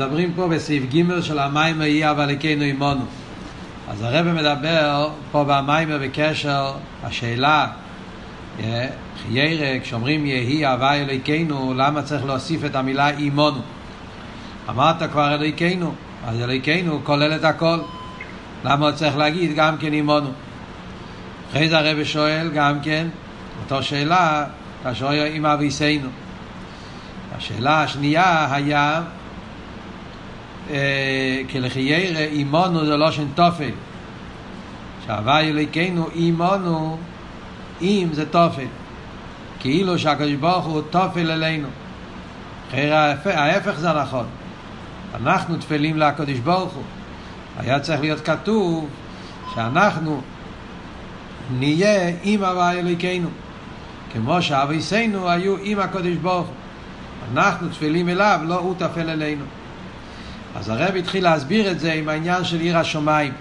מדברים פה בסעיף ג' של המים יהיה אבל לקנו עמנו. אז הרב מדבר פה במיימר בקשר, השאלה, חיירה, כשאומרים יהי הווי אלוהיכנו, למה צריך להוסיף את המילה עמנו? אמרת כבר אלוהיכנו, אז אלוהיכנו כולל את הכל. למה הוא צריך להגיד גם כן עמנו? אחרי זה הרב שואל גם כן, אותו שאלה, כאשר עם אביסנו. השאלה השנייה היה כלחיירא אימונו זה לא שם תופל. שהווי אלוהיכנו אימונו, אם זה תופל. כאילו שהקדוש ברוך הוא תופל אלינו. אחרי ההפך זה נכון. אנחנו תפלים לקדוש ברוך הוא. היה צריך להיות כתוב שאנחנו נהיה עם הווי אלוהיכנו. כמו שאביסינו היו עם הקדוש ברוך הוא. אנחנו תפלים אליו, לא הוא תפל אלינו. אז הרב התחיל להסביר את זה עם העניין של עיר השמיים.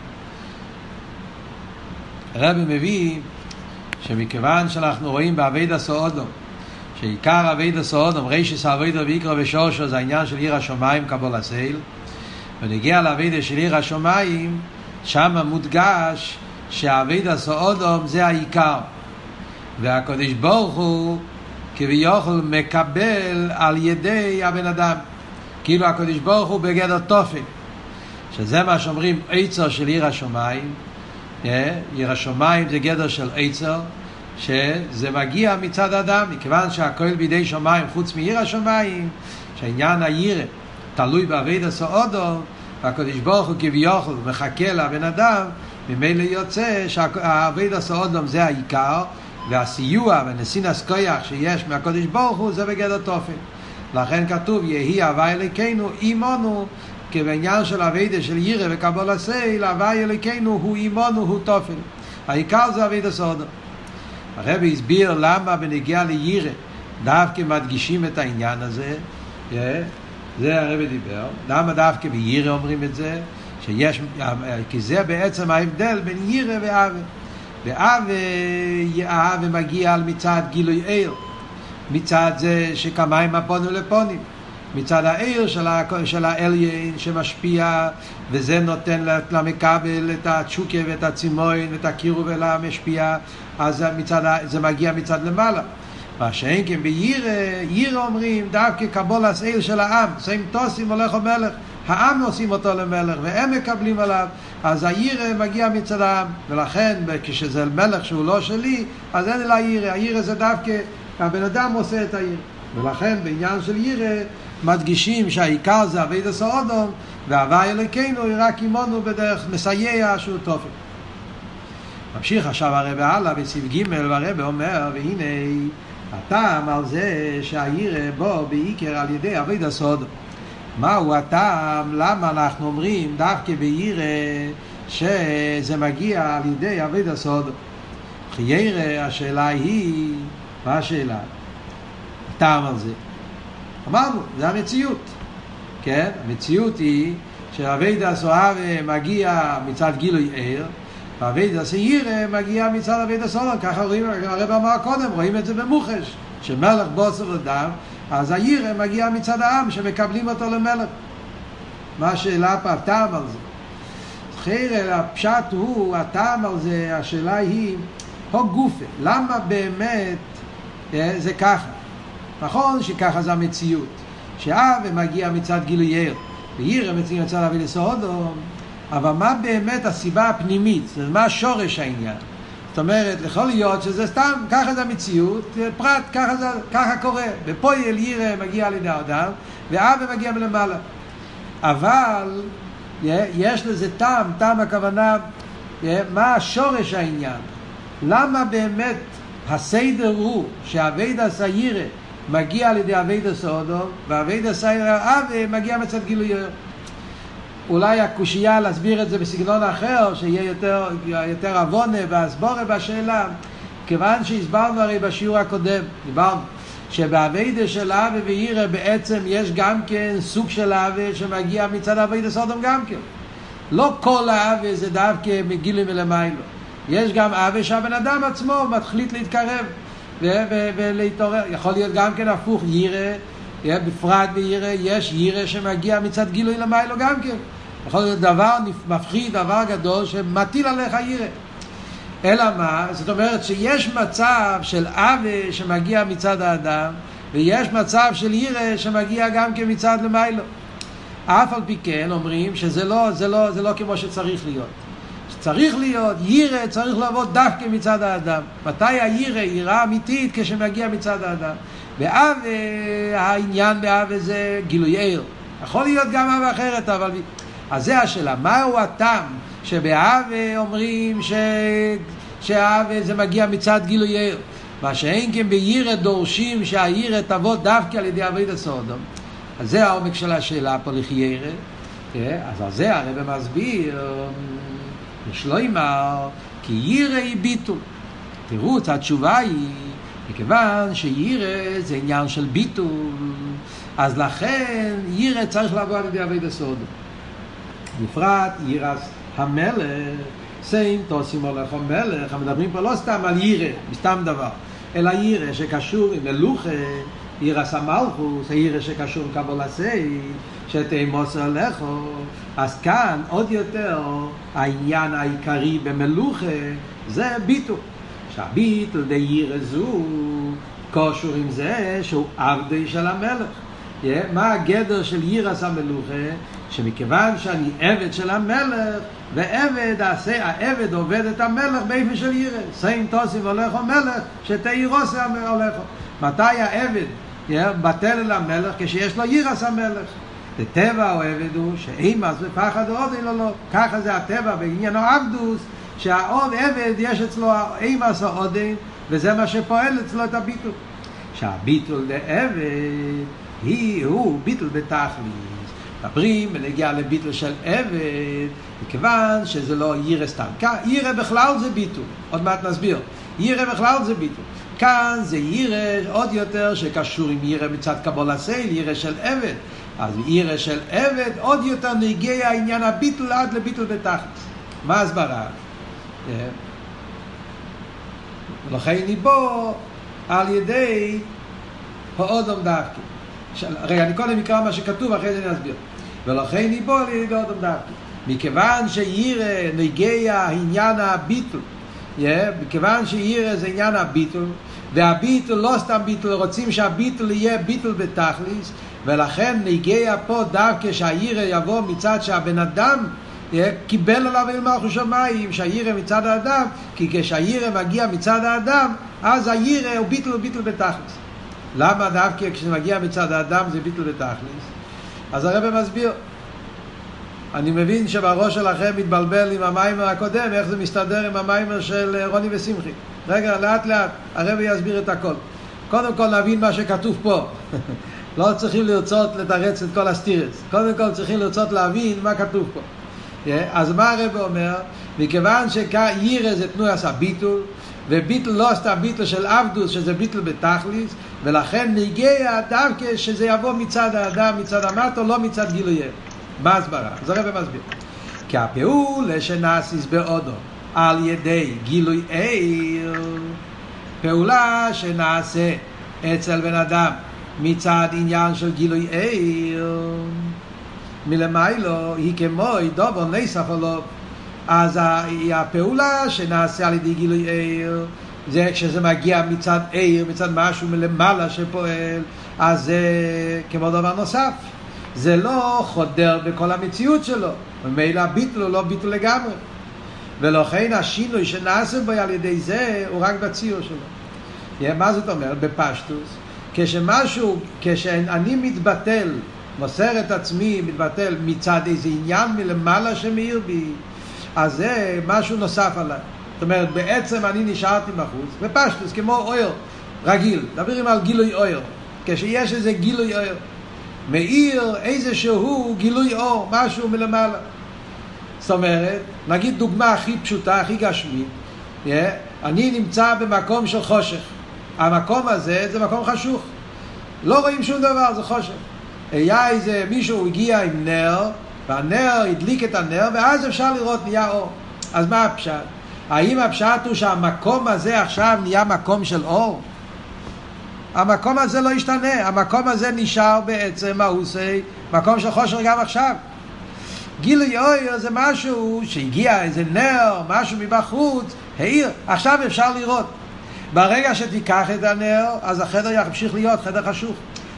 הרב מביא שמכיוון שאנחנו רואים באביידה סעודו, שעיקר אביידה סעודו, רישיס אביידה ויקרא ושושו, זה העניין של עיר השמיים, קבול הסייל, ונגיע לאביידה של עיר השמיים, שם מודגש שהאביידה סעודו זה העיקר. והקדוש ברוך הוא כביכול מקבל על ידי הבן אדם. כאילו הקדוש ברוך הוא בגדר תופן, שזה מה שאומרים עצר של עיר השמיים, עיר השמיים זה גדר של עצר, שזה מגיע מצד אדם, מכיוון שהכל בידי שמיים חוץ מעיר השמיים, שהעניין העיר תלוי בעביד הסעודו, והקדוש ברוך הוא כביכול מחכה לבן אדם, ממילא יוצא שהעביד הסעודו זה העיקר, והסיוע ונסינס כויח שיש מהקדוש ברוך הוא זה בגדר תופן. לכן כתוב יהי הווי אלוקינו עמנו כבעניין של אביידה של ירא וקבול הסייל הווי אלוקינו הוא עמנו הוא תופל העיקר זה אביידה סודו. הרבי הסביר למה בנגיע לירא דווקא מדגישים את העניין הזה זה הרבי דיבר. למה דווקא בירא אומרים את זה? שיש, כי זה בעצם ההבדל בין ירא ואווה ואווה מגיע על מצד גילוי עיר מצד זה שכמיים הפונו לפונים, מצד העיר של, ה, של האליין שמשפיע וזה נותן למקבל את התשוקה ואת הצימוין ואת הקירוב אל המשפיע אז מצד, זה מגיע מצד למעלה. מה שאין כן בירא, ירא אומרים דווקא קבולס עיר של העם, סיים טוסים הולך המלך העם עושים אותו למלך והם מקבלים עליו אז הירא מגיע מצד העם. ולכן כשזה מלך שהוא לא שלי אז אין אלא הירא, הירא זה דווקא הבן אדם עושה את העיר. ולכן בעניין של ירא מדגישים שהעיקר זה אבי דסו אודום והווי אלוקינו היא רק עמנו בדרך מסייע שהוא תופן. ממשיך עכשיו הרב הלאה בסעיף ג' והרב אומר והנה הטעם על זה שהירא בו בעיקר על ידי אבי דסו אודום. מהו הטעם? למה אנחנו אומרים דווקא בירא שזה מגיע על ידי אבי דסו אודום? חיירא השאלה היא מה השאלה? הטעם על זה. אמרנו, זה המציאות. כן? המציאות היא שאביידה סוהר מגיע מצד גילוי ער, ואביידה סעיר מגיע מצד אביידה סולון, ככה רואים, הרב אמר קודם, רואים את זה במוחש, שמלך בוסר לדם, אז העיר מגיע מצד העם שמקבלים אותו למלך. מה השאלה פה, הטעם על זה? חייר, הפשט הוא, הטעם על זה, השאלה היא, הו גופה, למה באמת זה ככה. נכון שככה זה המציאות. שאב מגיע מצד גילוי ער, ועיר מציע מצד אבי לסעודו, אבל מה באמת הסיבה הפנימית? מה שורש העניין? זאת אומרת, יכול להיות שזה סתם, ככה זה המציאות, פרט, ככה, זה, ככה קורה. בפועל ירא מגיע על ידי האדם, ואב מגיע מלמעלה. אבל יש לזה טעם, טעם הכוונה, מה השורש העניין? למה באמת הסדר הוא שאביידה סיירה מגיע על ידי אביידה סודו, ואביידה סיירה אבי מגיע מצד גילוי אולי הקושייה להסביר את זה בסגנון אחר, שיהיה יותר, יותר עוונה והסבורה בשאלה, כיוון שהסברנו הרי בשיעור הקודם, דיברנו, שבאביידה של אבי ואירה בעצם יש גם כן סוג של אבי שמגיע מצד אביידה סודום גם כן. לא כל האבי זה דווקא מגילוי מלמיילו. יש גם אבי שהבן אדם עצמו מתחליט להתקרב ולהתעורר. יכול להיות גם כן הפוך, ירא, בפרט בירא יש ירא שמגיע מצד גילוי למיילו גם כן. יכול להיות דבר מפחיד, דבר גדול, שמטיל עליך ירא. אלא מה? זאת אומרת שיש מצב של עוול שמגיע מצד האדם, ויש מצב של ירא שמגיע גם כן מצד למיילו. אף על פי כן אומרים שזה לא, זה לא, זה לא כמו שצריך להיות. צריך להיות, ירא צריך לעבוד דווקא מצד האדם. מתי הירא, יראה אמיתית, כשמגיע מצד האדם. ואב, העניין באב זה גילוי עיר. יכול להיות גם אב אחרת, אבל... אז זה השאלה, מהו הטעם שבאב אומרים ש... שאב זה מגיע מצד גילוי עיר. מה שאין כן בירא דורשים שהירא תבוא דווקא על ידי אבי הסודום. אז זה העומק של השאלה פה לחיירא. כן? אז על זה הרב מסביר, יש לו אמר, כי ירא היא ביטול. תירוץ, התשובה היא, מכיוון שירא זה עניין של ביטול, אז לכן ירא צריך לבוא על ידי אבי הסודום. בפרט ירס המלך, סיים תוסים הולך המלך, מדברים פה לא סתם על ירא, סתם דבר, אלא ירא שקשור עם מלוכה, ירס המלכוס, הירא שקשור עם קבול הסי, שתימוס עליכו, אז כאן עוד יותר העניין העיקרי במלוכה זה ביטול. שהביטול די ירא זו קושור עם זה שהוא עבדי של המלך. Yeah, מה הגדר של ירס המלוכה? שמכיוון שאני עבד של המלך, ועבד, עשה, העבד עובד את המלך באיפה של ירא. סיים תוסיף הולך המלך, שתאירוס הולך. מתי העבד בטל אל המלך? כשיש לו ירס המלך. וטבע העבד הוא שאימס ופחד עוד אין לו לא. ככה זה הטבע בעניין העבדוס, שהעוד עבד יש אצלו אימס או עודין, וזה מה שפועל אצלו את הביטול. שהביטול לעבד היא, הוא ביטול בתכלית. מדברים בנגיע לביטל של עבד, מכיוון שזה לא יירא סתם. יירא בכלל זה ביטול, עוד מעט נסביר. יירא בכלל זה ביטול. כאן זה יירא עוד יותר שקשור עם יירא מצד קבול הסייל, יירא של עבד. אז יירא של עבד עוד יותר נגיע העניין הביטול עד לביטול בתכלס. מה הסברה? ולכן ניבו על ידי האודום דווקא. רגע, אני קודם אקרא מה שכתוב, אחרי זה אני אסביר. ולכן יבוא על ידי אדם דווקא. מכיוון שירא נגיע עניין הביטול, yeah, מכיוון שירא זה עניין הביטול, והביטול לא סתם ביטול, רוצים שהביטול יהיה ביטול בתכליס, ולכן נגיע פה דווקא שהירא יבוא מצד שהבן אדם yeah, קיבל עליו אל מלכו שמיים, שהירא מצד האדם, כי כשהירא מגיע מצד האדם, אז הירא הוא ביטול וביטול בתכליס. למה דווקא כשזה מגיע מצד האדם זה ביטול בתכליס? אז הרב מסביר. אני מבין שבראש שלכם מתבלבל עם המיימר הקודם, איך זה מסתדר עם המיימר של רוני ושמחי. רגע, לאט לאט, הרב יסביר את הכל. קודם כל נבין מה שכתוב פה. לא צריכים לרצות לתרץ את כל הסטירס. קודם כל צריכים לרצות להבין מה כתוב פה. אז מה הרב אומר? מכיוון שיירא זה תנועה עשה ביטול, וביטל לא סתם ביטל של עבדוס, שזה ביטל בתכליס, ולכן נגיע דווקא שזה יבוא מצד האדם, מצד המטו, לא מצד גילוי מה הסברה? אז הרב מסביר. כי הפעולה שנעשיס באודו על ידי גילוי עיר, פעולה שנעשה אצל בן אדם מצד עניין של גילוי עיר, מלמיילו היא כמו דובו נסף עליו אז הפעולה שנעשה על ידי גילוי עיר זה כשזה מגיע מצד עיר, מצד משהו מלמעלה שפועל, אז זה כמו דבר נוסף. זה לא חודר בכל המציאות שלו, ומילא ביטל הוא לא ביטל לגמרי. ולכן השינוי שנעשה בו על ידי זה הוא רק בציור שלו. מה זאת אומרת? בפשטוס, כשמשהו, כשאני מתבטל, מוסר את עצמי, מתבטל מצד איזה עניין מלמעלה שמאיר בי, אז זה משהו נוסף עליי. זאת אומרת, בעצם אני נשארתי בחוץ, בפשטוס, כמו אויר רגיל, מדברים על גילוי אויר. כשיש איזה גילוי אויר, מאיר איזשהו גילוי אור, משהו מלמעלה. זאת אומרת, נגיד דוגמה הכי פשוטה, הכי גשמית, yeah, אני נמצא במקום של חושך. המקום הזה זה מקום חשוך. לא רואים שום דבר, זה חושך. היה איזה מישהו הגיע עם נר, והנר הדליק את הנר, ואז אפשר לראות נהיה אור. אז מה הפשט? האם הפשט הוא שהמקום הזה עכשיו נהיה מקום של אור? המקום הזה לא ישתנה, המקום הזה נשאר בעצם מהוסי, מקום של חושר גם עכשיו. גילוי אויר זה משהו שהגיע איזה נר, משהו מבחוץ, העיר, עכשיו אפשר לראות. ברגע שתיקח את הנר, אז החדר ימשיך להיות חדר חשוך.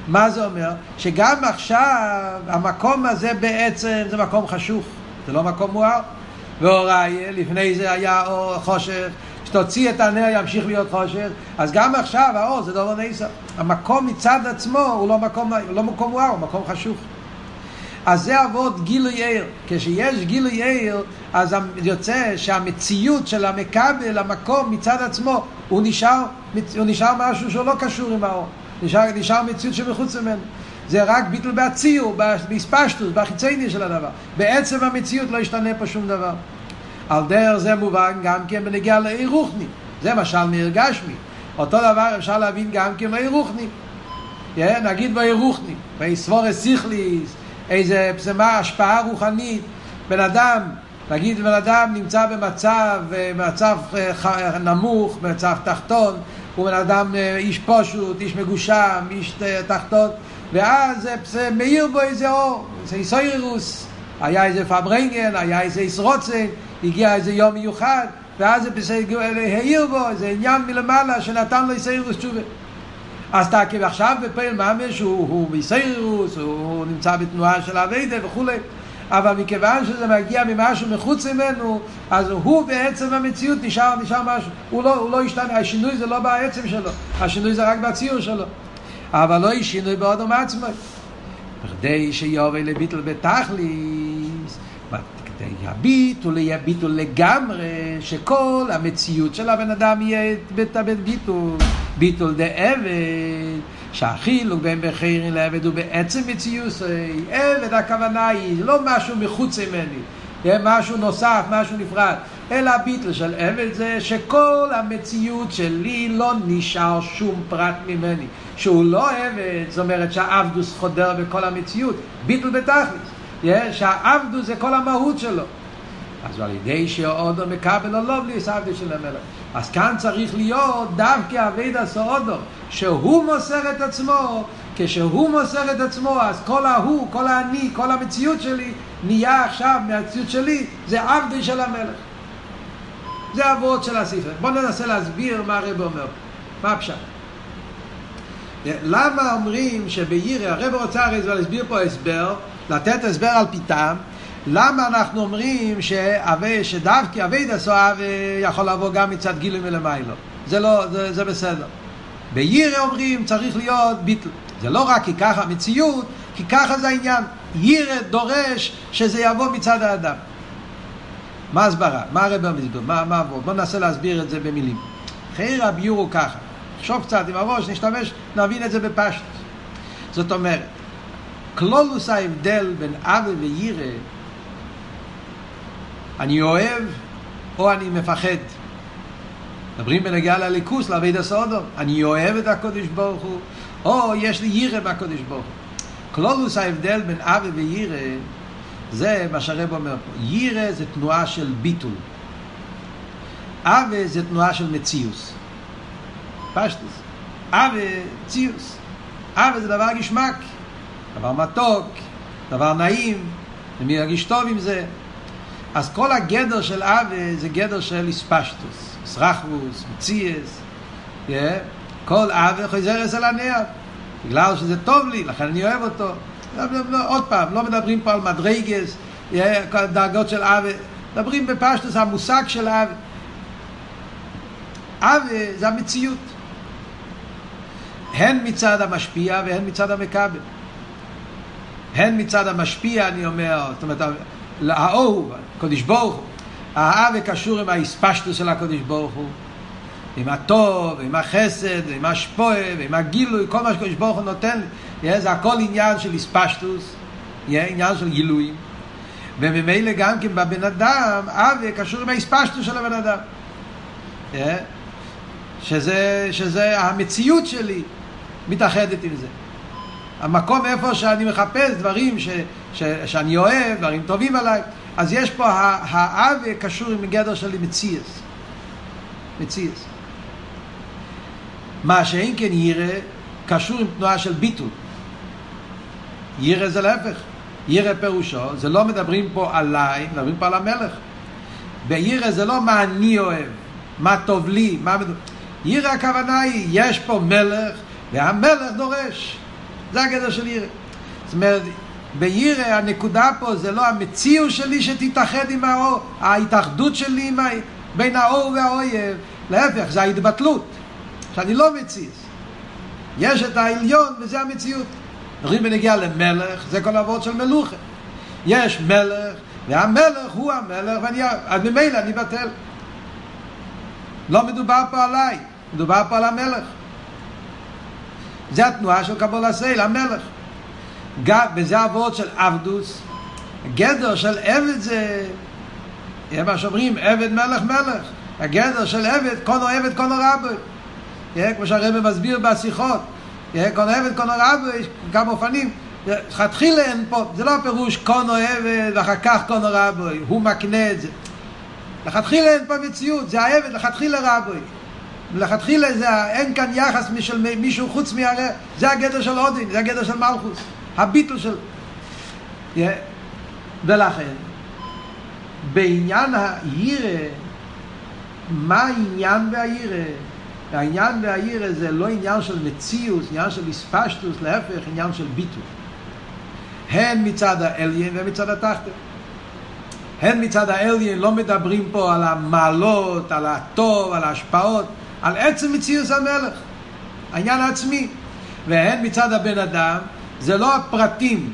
מה זה אומר? שגם עכשיו המקום הזה בעצם זה מקום חשוך, זה לא מקום מואר. והוראי, לפני זה היה אור חושך, כשתוציא את הנר ימשיך להיות חושך, אז גם עכשיו האור זה דבר ניסה. המקום מצד עצמו הוא לא מקום, לא מקום מואר, הוא מקום חשוך. אז זה אבות גילוי עיר. כשיש גילוי עיר, אז יוצא שהמציאות של המכבל, המקום מצד עצמו, הוא נשאר, הוא נשאר משהו שהוא לא קשור עם האור. נשאר, נשאר מציאות שמחוץ ממנו. זה רק ביטל בהציור, בהספשטוס, בחיצייני של הדבר. בעצם המציאות לא ישתנה פה שום דבר. על דרך זה מובן גם כן בנגיע לעיר רוחני. זה משל מאיר גשמי. אותו דבר אפשר להבין גם כן בעיר רוחני. Yeah, נגיד בעיר רוחני, ביסבורס סיכליס, איזה פסמה, השפעה רוחנית. בן אדם, נגיד בן אדם נמצא במצב, במצב אה, נמוך, במצב תחתון, הוא בן אדם אה, איש פושוט, איש מגושם, איש אה, תחתון, ואז זה מאיר בו איזה אור, זה איסוירוס, היה איזה פברנגן, היה איזה איסרוצן, הגיע איזה יום מיוחד, ואז זה העיר בו, איזה עניין מלמעלה שנתן לו איסוירוס תשובה. אז אתה עכשיו בפעיל ממש הוא, הוא ביסיירוס, הוא נמצא בתנועה של אביידה וכולי, אבל מכיוון שזה מגיע ממשהו מחוץ ממנו, אז הוא בעצם המציאות נשאר, נשאר משהו, הוא לא, הוא לא השתנה, השינוי זה לא בעצם שלו, השינוי זה רק בציור שלו, אבל לא יש שינוי באודום עצמו. בכדי שיובל לביטל בתכליס, כדי הביטול יהיה ביטול לגמרי, שכל המציאות של הבן אדם יהיה ביטול. ביטול עבד, שהחילוק בין בחירים לעבד הוא בעצם מציאות, עבד הכוונה היא לא משהו מחוץ ממני, משהו נוסף, משהו נפרד, אלא הביטל של עבד זה שכל המציאות שלי לא נשאר שום פרט ממני, שהוא לא עבד, זאת אומרת שהעבדוס חודר בכל המציאות, ביטל בתכלס, שהעבדוס זה כל המהות שלו. אז על ידי שאודו מקבל או בלי סבדי של המלך. אז כאן צריך להיות דווקא אבי דסו אודו, שהוא מוסר את עצמו, כשהוא מוסר את עצמו, אז כל ההוא, כל האני, כל המציאות שלי, נהיה עכשיו מהמציאות שלי, זה עבדי של המלך. זה אבות של הספר. בואו ננסה להסביר מה הרב אומר. מה הפשט? למה אומרים שבירא, הרב רוצה הרי להסביר פה הסבר, לתת הסבר על פיתם, למה אנחנו אומרים שאבי, שדווקא אבי דסואב יכול לבוא גם מצד גילוי מלמיילו? זה לא, זה, זה בסדר. בירא אומרים צריך להיות ביטל. זה לא רק כי ככה המציאות, כי ככה זה העניין. ירא דורש שזה יבוא מצד האדם. מה הסברה? מה הרב מסביר? מה, מה עבור? בואו ננסה להסביר את זה במילים. חייר הביור הוא ככה. נחשוב קצת עם הראש, נשתמש, נבין את זה בפשט. זאת אומרת, כלולוס ההבדל בין אבי וירא אני אוהב או אני מפחד. מדברים בנגיעה לליכוס, לעביד הסודום. אני אוהב את הקודש ברוך הוא, או יש לי ירא מהקודש ברוך הוא. כלולוס ההבדל בין אבי וירא, זה מה שהרב אומר פה. ירא זה תנועה של ביטול. אבי זה תנועה של מציוס. פשטוס. אבי, ציוס. אבי זה דבר גשמק, דבר מתוק, דבר נעים, ומי ירגיש טוב עם זה. אז כל הגדר של אבי זה גדר של איספשטוס, סרחבוס, מציאס, yeah. כל אבי חוזר אצל הנער, בגלל שזה טוב לי, לכן אני אוהב אותו. לא, לא, לא, עוד פעם, לא מדברים פה על מדרגס, yeah, דרגות של אבי, מדברים בפשטוס, המושג של אבי. אבי זה המציאות. הן מצד המשפיע והן מצד המכבל. הן מצד המשפיע, אני אומר, זאת אומרת, לאהוב, הקודש ברוך הוא. האהבה קשור עם האספשטוס של הקודש ברוך הוא. עם הטוב, עם החסד, עם השפועה, עם הגילוי, כל מה שקודש ברוך הוא נותן. זה הכל עניין של אספשטוס, עניין של גילויים. וממילא גם כן בבן אדם, אהבה קשור עם האספשטוס של הבן אדם. שזה, שזה המציאות שלי מתאחדת עם זה. המקום איפה שאני מחפש דברים ש, ש, שאני אוהב, דברים טובים עליי, אז יש פה, האבי קשור עם גדר של מציאס. מציאס. מה שאין כן ירא, קשור עם תנועה של ביטול. ירא זה להפך. ירא פירושו, זה לא מדברים פה עליי, מדברים פה על המלך. בירא זה לא מה אני אוהב, מה טוב לי, מה... ירא הכוונה היא, יש פה מלך, והמלך דורש. זה הגדר של ירא. זאת אומרת, בירא הנקודה פה זה לא המציאות שלי שתתאחד עם האור, ההתאחדות שלי עם ה... בין האור והאויב, להפך, זה ההתבטלות, שאני לא מציז. יש את העליון וזה המציאות. רואים בנגיע למלך, זה כל אבות של מלוכה. יש מלך, והמלך הוא המלך, ואני, אז ממילא אני בטל. לא מדובר פה עליי, מדובר פה על המלך. זה התנועה של קבול הסייל, המלך. גם, וזה אבות של עבדוס. גדר של עבד זה, מה שאומרים, עבד מלך מלך. הגדר של עבד, קונו עבד קונו רבי. כמו שהרבא מסביר בשיחות. קונו עבד קונו רבי, יש כמה אופנים. לכתחילה אין פה, זה לא הפירוש קונו עבד ואחר כך קונו רבי, הוא מקנה את זה. לכתחילה אין פה מציאות, זה העבד לכתחילה רבי. לכתחילה זה, אין כאן יחס של מישהו חוץ מהרי, זה הגדר של אודין, זה הגדר של מלכוס, הביטל של... Yeah. ולכן, בעניין הירא, מה העניין בהירא? העניין בהירא זה לא עניין של מציאות, עניין של אספשטוס, להפך, עניין של ביטול. הן מצד האליין ומצד התחתן. הן מצד האליין לא מדברים פה על המעלות, על הטוב, על ההשפעות, על עצם מציאות המלך, העניין העצמי. והן מצד הבן אדם, זה לא הפרטים,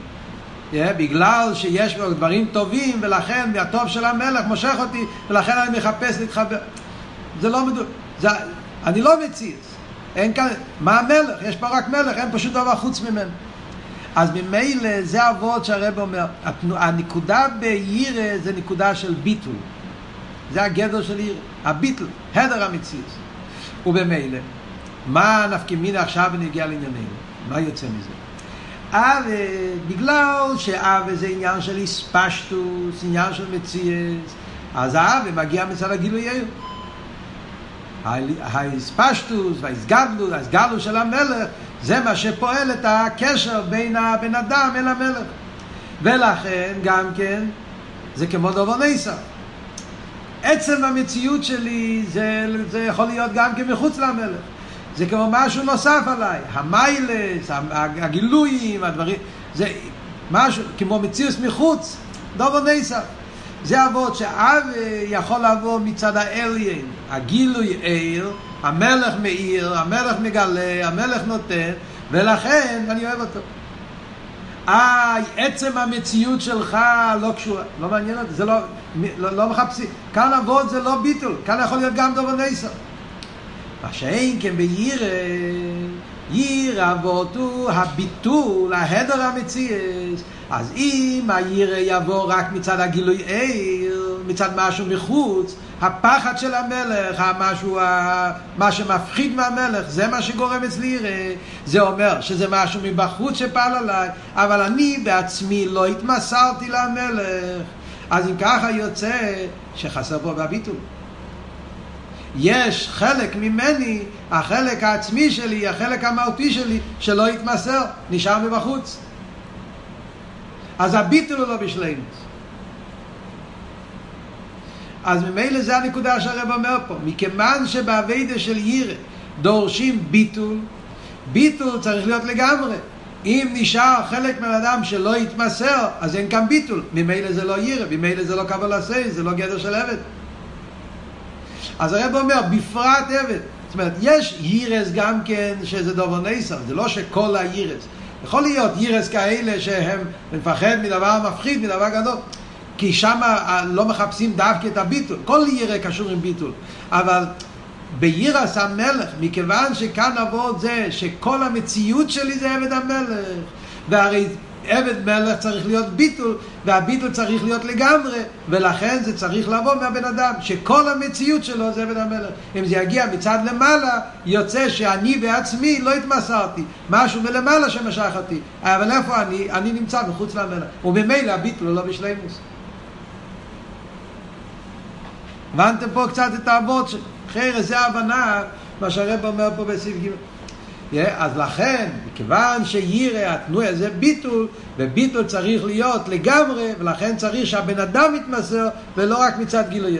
yeah, בגלל שיש בו דברים טובים, ולכן מהטוב של המלך מושך אותי, ולכן אני מחפש להתחבר. זה לא מדו... זה... אני לא מציץ. אין כאן... מה המלך? יש פה רק מלך, אין פשוט דבר חוץ ממנו. אז ממילא זה אבות שהרב אומר, הנקודה בירא זה נקודה של ביטול. זה הגדר של ירא, הביטול, הדר המציאות. ובמילא, מה נפקא מינה עכשיו ונגיע לענייננו? מה יוצא מזה? אב, בגלל שאב זה עניין של איספשטוס, עניין של מציאס, אז האב מגיע מצד הגילוי העיר. האיספשטוס והאיסגדלות, האיסגדלות של המלך, זה מה שפועל את הקשר בין הבן אדם אל המלך. ולכן גם כן, זה כמו דובו ניסה. עצם המציאות שלי זה, זה יכול להיות גם כן מחוץ למלך. זה כמו משהו נוסף עליי, המיילס, הגילויים, הדברים, זה משהו, כמו מציאות מחוץ, דובו ניסה. זה אבות שאב יכול לבוא מצד האליין, הגילוי עיר, המלך מאיר, המלך מגלה, המלך נותן, ולכן אני אוהב אותו. אה, עצם המציאות שלך לא קשורה, לא מעניין אותי, זה לא, לא, לא מחפשים, כאן אבות זה לא ביטול, כאן יכול להיות גם דובר נסר. מה שאין כן בירא, ירא אבות הוא הביטול, ההדר המציאס. אז אם הירא יבוא רק מצד הגילוי עיר, מצד משהו מחוץ, הפחד של המלך, המשהו, מה שמפחיד מהמלך, זה מה שגורם אצלי ירא. זה אומר שזה משהו מבחוץ שפעל עליי, אבל אני בעצמי לא התמסרתי למלך. אז אם ככה יוצא שחסר פה בביטול. יש חלק ממני, החלק העצמי שלי, החלק המהותי שלי, שלא התמסר, נשאר מבחוץ. אז הביטול הוא לא בשלמות. אז ממילא זה הנקודה שהרב אומר פה. מכיוון שבאביידה של ירא דורשים ביטול, ביטול צריך להיות לגמרי. אם נשאר חלק מהאדם שלא יתמסר, אז אין כאן ביטול. ממילא זה לא ירא, ממילא זה לא קבל עשה, זה לא גדר של עבד. אז הרב אומר, בפרט עבד. זאת אומרת, יש ירס גם כן שזה דובר נסר, זה לא שכל הירס. יכול להיות ירס כאלה שהם מפחד מדבר מפחיד, מדבר גדול. כי שם לא מחפשים דווקא את הביטול. כל ירא קשור עם ביטול. אבל בירס המלך, מכיוון שכאן עבוד זה שכל המציאות שלי זה עבד המלך. והרי עבד מלך צריך להיות ביטול, והביטול צריך להיות לגמרי, ולכן זה צריך לבוא מהבן אדם, שכל המציאות שלו זה עבד המלך. אם זה יגיע מצד למעלה, יוצא שאני בעצמי לא התמסרתי, משהו מלמעלה שמשך אותי. אבל איפה אני? אני נמצא מחוץ למלך. וממילא הביטול לא בשלימוס. הבנתם פה קצת את האבות, חרס זה ההבנה, מה שהרב אומר פה בסעיף ג'. אז לכן, מכיוון שירא התנועה זה ביטול, וביטול צריך להיות לגמרי, ולכן צריך שהבן אדם יתמסר, ולא רק מצד גילוי.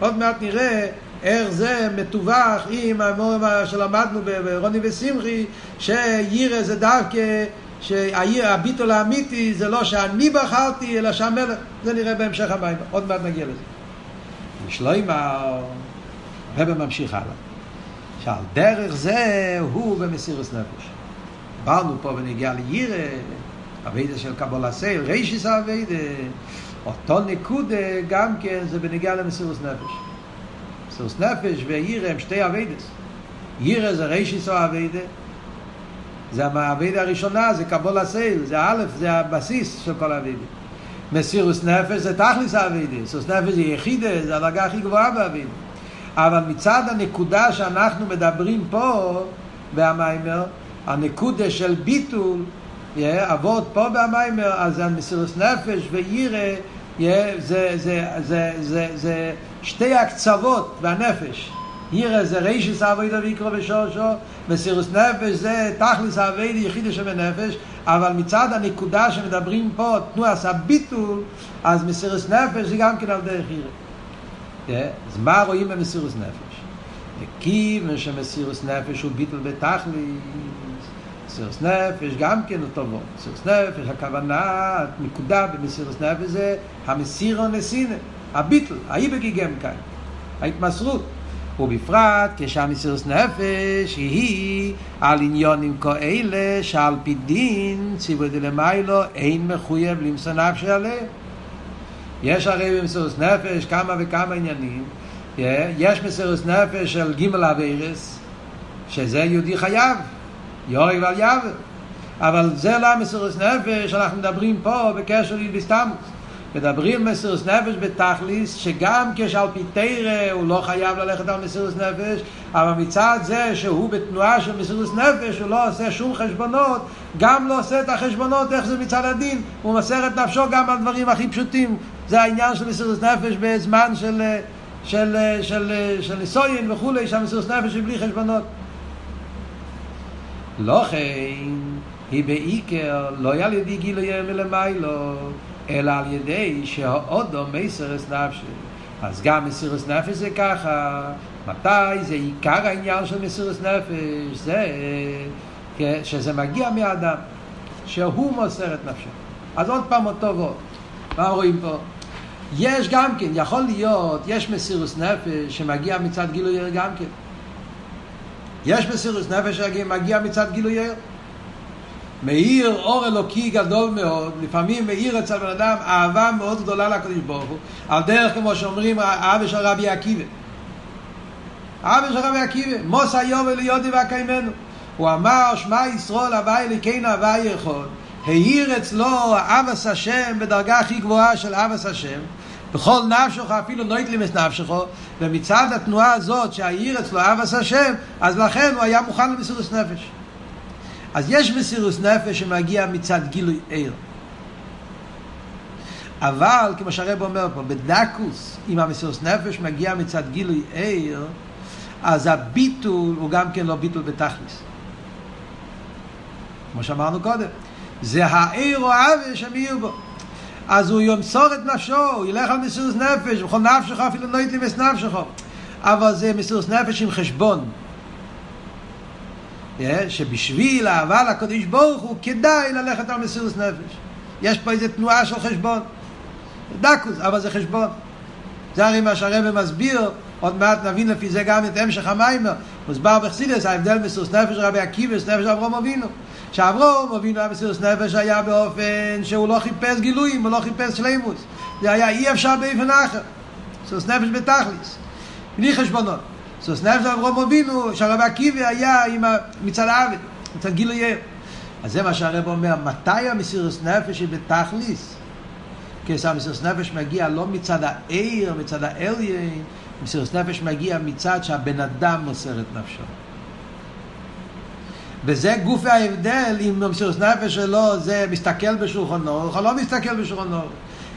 עוד מעט נראה איך זה מתווך עם המורים שלמדנו ברוני ושמחי, שירא זה דווקא, שהביטול האמיתי זה לא שאני בחרתי, אלא שהמלך. זה נראה בהמשך המים, עוד מעט נגיע לזה. ושלוימה, הרב ממשיך הלאה. שעל דרך זה הוא במסירות נפש. דיברנו פה בנוגע ליראה, עבודה של קבלת עול, ראשית עבודה, אותו נקודה גם כן זה בנוגע למסירות נפש. מסירות נפש ויראה הם שתי עבודות. יראה זה ראשית העבודה, זה העבודה הראשונה, זה קבלת עול, זה א', זה הבסיס של כל עבודה. מסירות נפש זה תכלית העבודה, מסירות נפש זה יחידה, זה הדרגה הכי גבוהה בעבודה. אבל מצד הנקודה שאנחנו מדברים פה במיימר, הנקודה של ביטול, אבות פה במיימר, אז זה מסירות נפש וירא, זה, זה, זה, זה, זה, זה שתי הקצוות והנפש. ירא זה רישיס אבוידא ויקרו בשושו, מסירוס נפש זה תכלס אבוידא יחידה שבנפש, אבל מצד הנקודה שמדברים פה, תנועס הביטול, אז מסירוס נפש זה גם כן על דרך ירא. אז מה רואים במסירוס נפש? וכיוון שמסירוס נפש הוא ביטל בתכליס, מסירוס נפש גם כן הוא טובו. מסירוס נפש, הכוונה, נקודה במסירוס נפש זה המסירו נסינה, הביטל, האי בגיגם כאן, ההתמסרות. ובפרט כשהמסירוס נפש היא על עניונים כאלה שעל פי דין ציווי דלמיילו אין מחויב למסור נפשי עליהם. יש הרי במסירות נפש כמה וכמה עניינים. יש מסירות נפש של ג' אביירס, שזה יהודי חייב, יורי ועל יבל. אבל זה לא המסירות נפש שאנחנו מדברים פה בקשר להסתמוס. מדברים מסירות נפש בתכליס, שגם כשעל פי תרא הוא לא חייב ללכת על מסירות נפש, אבל מצד זה שהוא בתנועה של מסירות נפש, הוא לא עושה שום חשבונות, גם לא עושה את החשבונות איך זה מצד הדין, הוא מסר את נפשו גם על דברים הכי פשוטים. זה העניין של מסירות נפש בזמן של, של, של, של, של ניסויין וכולי, שהמסירות נפש היא בלי חשבונות. לא כן, היא בעיקר לא על ידי גילוי מלמיילו, אלא על ידי שהאודו מסרס נפשי. אז גם מסירוס נפש זה ככה, מתי זה עיקר העניין של מסירוס נפש? זה שזה מגיע מאדם, שהוא מוסר את נפשו. אז עוד פעם אותו ועוד. מה רואים פה? יש גם כן, יכול להיות, יש מסירוס נפש שמגיע מצד גילוי ער גם כן. יש מסירוס נפש שמגיע מצד גילוי ער. מאיר אור אלוקי גדול מאוד, לפעמים מאיר אצל בן אדם אהבה מאוד גדולה לקדוש ברוך הוא, על דרך כמו שאומרים האבא של רבי עקיבא. האבא של רבי עקיבא, מוס היום אליודי והקיימנו. הוא אמר, שמע ישרול הווי אליקנו הווי יכול. האיר אצלו אבס השם בדרגה הכי גבוהה של אבס השם. בכל נפשך אפילו נויטלים את נפשך ומצד התנועה הזאת שהעיר אצלו אבס השם אז לכן הוא היה מוכן למסירוס נפש אז יש מסירוס נפש שמגיע מצד גילוי עיר אבל כמו שהרב אומר פה בדקוס אם המסירוס נפש מגיע מצד גילוי עיר אז הביטול הוא גם כן לא ביטול בתכלס כמו שאמרנו קודם זה העיר או העוול שמאיר בו אז הוא ימסור את נפשו, הוא ילך על מסירות נפש, וכל נפשך אפילו לא יתלימס נפשך. אבל זה מסירות נפש עם חשבון. שבשביל אהבה לקדוש ברוך הוא כדאי ללכת על מסירות נפש. יש פה איזו תנועה של חשבון. דקוס, אבל זה חשבון. זה הרי מה שהרבא מסביר, עוד מעט נבין לפי זה גם את המשך המיימר. מוסבר בחסידס, ההבדל מסירות נפש רבי עקיבא, נפש אברום אבינו. שאברום אבינו המסירות נפש היה באופן שהוא לא חיפש גילויים, הוא לא חיפש שלימוס. זה היה אי אפשר באופן אחר. מסירות נפש בתכליס. בלי חשבונות. מסירות נפש אברום אבינו, שהרבי עקיבא היה עם מצד העבד, מצד גילוי אז זה מה שהרב אומר, מתי המסירות נפש היא בתכליס? כשהמסירות נפש מגיע לא מצד העיר, מצד האליין, מסירות נפש מגיע מצד שהבן אדם מוסר את נפשו. וזה גוף ההבדל אם מסירות נפש שלו זה מסתכל בשולחנו, או לא מסתכל בשולחנו.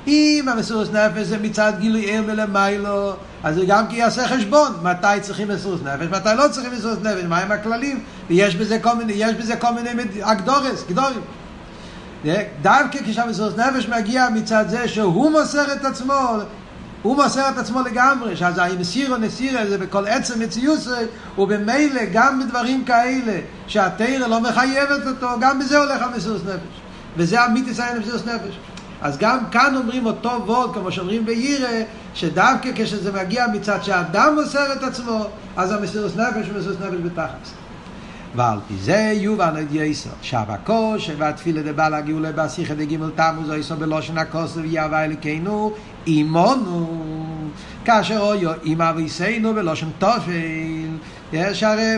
אם המסירות נפש זה מצד גילוי עיר מלמיילו, אז זה גם כי יעשה חשבון, מתי צריכים מסירות נפש, מתי לא צריכים מסירות נפש, מהם הכללים, ויש בזה כל מיני, יש בזה כל מיני אקדורס, גדורים. דווקא כשהמסירות נפש מגיע מצד זה שהוא מוסר את עצמו, הוא מוסר את עצמו לגמרי, שאז המסיר או נסיר זה בכל עצם מציוס, ובמילא גם בדברים כאלה שהתרא לא מחייבת אותו, גם בזה הולך המסירות נפש. וזה המיתוס העניין מסירות נפש. אז גם כאן אומרים אותו וורד, כמו שאומרים בירא, שדווקא כשזה מגיע מצד שהאדם מוסר את עצמו, אז המסירות נפש הוא מסירות נפש בתכלס. ועל פי זה יובן את יסו, שבקו שבתפילה דבעל הגאולה בשיחה דגימל תמוז או יסו בלושן הכוס ויהווה אלוקינו אימונו. כאשר אויו עם אביסנו בלושן תופל יש הרי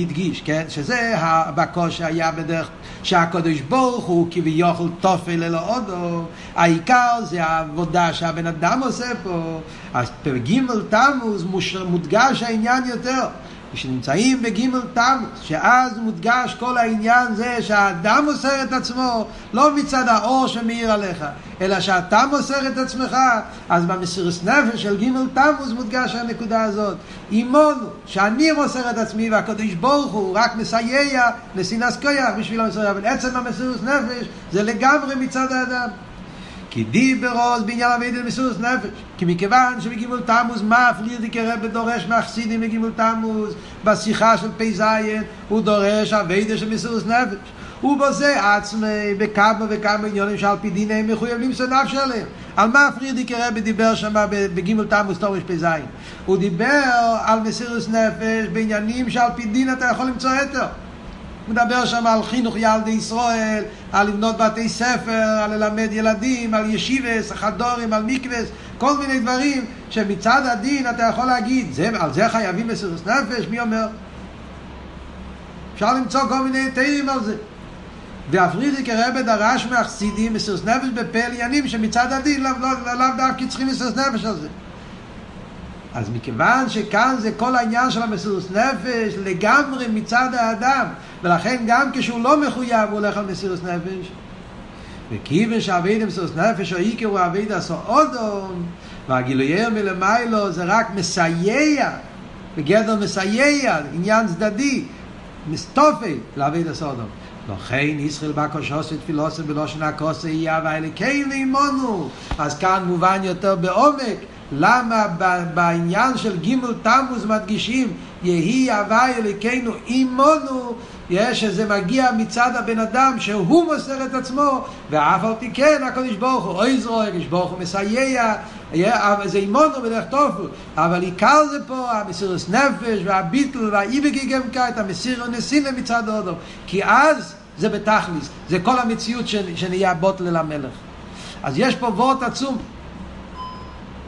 הדגיש, כן, שזה הבקו שהיה בדרך שהקדוש ברוך הוא כביכול תופל אלו עודו העיקר זה העבודה שהבן אדם עושה פה. אז בגימל תמוז מודגש העניין יותר כשנמצאים בגימל תמוז, שאז מודגש כל העניין זה שהאדם מוסר את עצמו לא מצד האור שמאיר עליך, אלא שאתה מוסר את עצמך, אז במסירות נפש של גימל תמוז מודגש הנקודה הזאת. אימונו, שאני מוסר את עצמי והקדוש ברוך הוא רק מסייע לסינס כויח בשביל המסירות, אבל עצם המסירות נפש זה לגמרי מצד האדם. כי דיברוס בעניין אבידל מסירות נפש. כי מכיוון שבגימול תמוז מפליר דיקרא בדורש מהחסידים בגימול תמוז, בשיחה של פ"ז הוא דורש אבידל של מסירות נפש. ובזה עצמי בכמה וכמה עניונים שעל פי דין הם מחויבים למסור נפש עליהם. על מה פרידיק רבי דיבר שם בגימול תמוז תורש פ"ז? הוא דיבר על מסירות נפש בעניינים שעל פי דין אתה יכול למצוא היתר. הוא מדבר שם על חינוך ילדי ישראל, על לבנות בתי ספר, על ללמד ילדים, על ישיבס, חדורים, על מקווס, כל מיני דברים שמצד הדין אתה יכול להגיד, זה, על זה חייבים מסירות נפש, מי אומר? אפשר למצוא כל מיני תירים על זה. והפרידיק הרבה דרש מהחסידים מסירות נפש בפה עניינים שמצד הדין לאו לא, לא, לא דווקא צריכים מסירות נפש על זה. אז מכיוון שכאן זה כל העניין של המסירות נפש לגמרי מצד האדם, ולכן גם כשהוא לא מחויב הוא הולך על מסירות נפש. וכיוון שאביד מסירות נפש או איקר הוא אביד עשו אודום, והגילוייר מלמיילו זה רק מסייע, בגדר מסייע, עניין צדדי, מסתופל לאביד עשו אודום. לכן ישראל בקושוס ותפילוסם בלושן הכוסה יהיה ואלוקינו עמנו אז כאן מובן יותר בעומק למה בעניין של גימל תמוז מדגישים יהי הווי אלוקינו עמנו יש שזה מגיע מצד הבן אדם שהוא מוסר את עצמו ואף על פי כן הקדוש ברוך הוא אוי זרוע הקדוש ברוך הוא מסייע זה עמנו בדרך טוב אבל עיקר זה פה המסירוס נפש והביטל והאיבגי גם כעת המסיר הנסינה מצד האודום כי אז זה בתכליס זה כל המציאות שנהיה בוטל למלך אז יש פה וורט עצום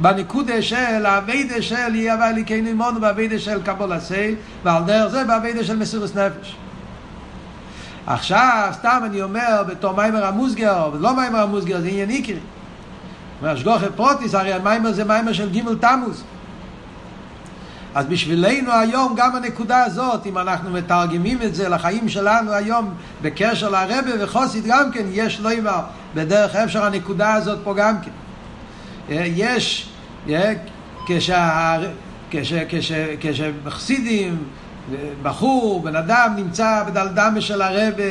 בנקודה של האביידה של יהיה ואלי כן אימונו באביידה של קבול הסייל ועל דרך זה באביידה של מסירוס נפש. עכשיו סתם אני אומר בתור מיימר המוסגר ולא מיימר המוסגר זה עניין איקרי. אומר שגוחי פרוטיס הרי המיימר זה מיימר של גימל תמוז. אז בשבילנו היום גם הנקודה הזאת אם אנחנו מתרגמים את זה לחיים שלנו היום בקשר לרבה וחוסית גם כן יש לא אימר בדרך אפשר הנקודה הזאת פה גם כן. יש, כשחסידים, בחור, בן אדם נמצא בדלדמה של הרבה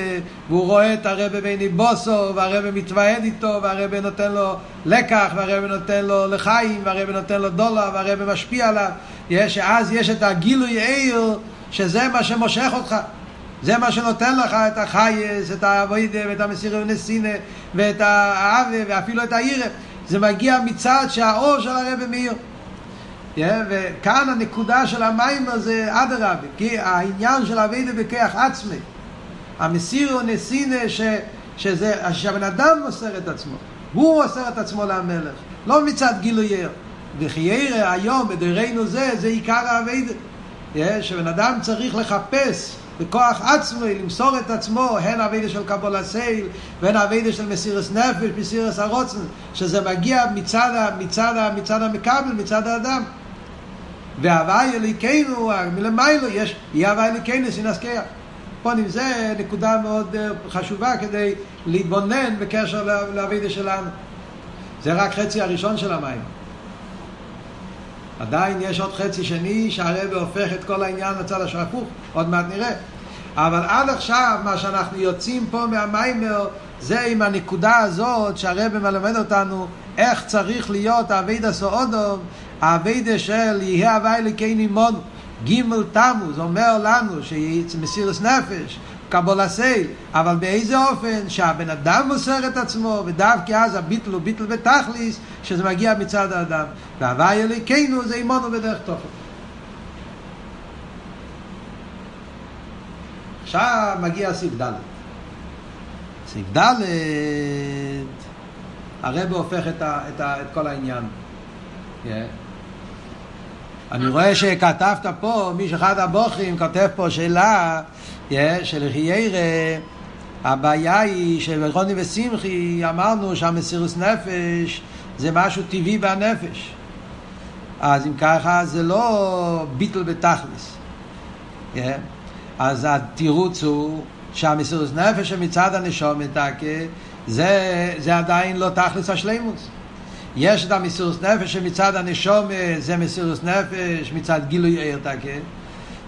והוא רואה את הרבה בעיני בוסו והרבה מתוועד איתו והרבה נותן לו לקח והרבה נותן לו לחיים והרבה נותן לו דולר והרבה משפיע עליו. יש, אז יש את הגילוי עיר שזה מה שמושך אותך. זה מה שנותן לך את החייס, את האבוידה ואת המסירה ונסינה ואת האבה ואפילו את העירה זה מגיע מצד שהאור של הרבי מאיר. Yeah, וכאן הנקודה של המים הזה אדרבה, כי העניין של אבידה בכיח עצמי, המסיר הוא נסינה ש, שזה, שהבן אדם מוסר את עצמו, הוא מוסר את עצמו למלך, לא מצד גילוייר. וכי ירא היום בדורנו זה, זה עיקר האבידה. Yeah, שבן אדם צריך לחפש בכוח עצמו, למסור את עצמו, הן אבידה של קבול הסייל, והן אבידה של מסירס נפש, מסירס הרוצן, שזה מגיע מצד, מצד, מצד המקבל, מצד האדם. והוואי אליקנו, מלמיילו, יש, יהיה הוואי אליקנו. פה זה נקודה מאוד חשובה כדי להתבונן בקשר לאבידה שלנו. זה רק חצי הראשון של המים. עדיין יש עוד חצי שני שהרבה הופך את כל העניין לצד השפוך, עוד מעט נראה. אבל עד עכשיו מה שאנחנו יוצאים פה מהמיימר זה עם הנקודה הזאת שהרבא מלמד אותנו איך צריך להיות האבידה סעודום, האבידה של יהיה הווי לקייני מונו. גימל תמוז אומר לנו שמסירס נפש, קבול סייל, אבל באיזה אופן שהבן אדם מוסר את עצמו, ודווקא אז הביטל הוא ביטל בתכליס, שזה מגיע מצד האדם. והווי אליקנו זה אימונו בדרך תוכן. עכשיו מגיע סעיף ד'. סעיף ד', הרב הופך את, ה, את, ה, את כל העניין. Yeah. אני רואה שכתבת פה, מי שאחד הבוכים כותב פה שאלה yeah, של חיירה, הבעיה היא שברוני ושמחי אמרנו שהמסירוס נפש זה משהו טבעי בנפש. אז אם ככה זה לא ביטל בתכלס. אז התירוץ הוא שהמסירות נפש שמצד הנשום מתקה זה, זה עדיין לא תכלס השלימוס. יש את המסירות נפש שמצד הנשום זה מסירות נפש מצד גילוי עיר תקה.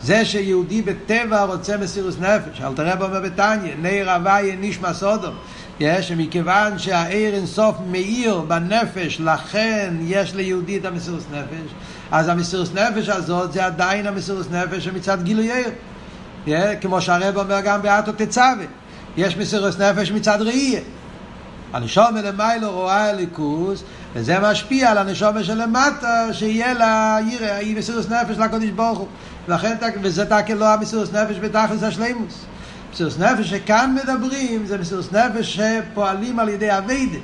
זה שיהודי בטבע רוצה מסירות נפש, אל תראה בו בבתניא, נר הוויה נשמע סודו. יש, שמכיוון שהעיר אינסוף מאיר בנפש, לכן יש ליהודי את המסירות נפש, אז המסירות נפש הזאת זה עדיין המסירות נפש שמצד גילוי עיר. כמו שהרב אומר גם באתו תצווה, יש מסירות נפש מצד ראייה. הנשום מלמיילו רואה הליכוס, וזה משפיע על הנשום שלמטה, שיהיה לה ירא, היא מסירות נפש לקודש ברוך הוא. ולכן, וזה תקל לא המסירות נפש בתכלס השלימוס. מסירות נפש שכאן מדברים, זה מסירות נפש שפועלים על ידי אביידה.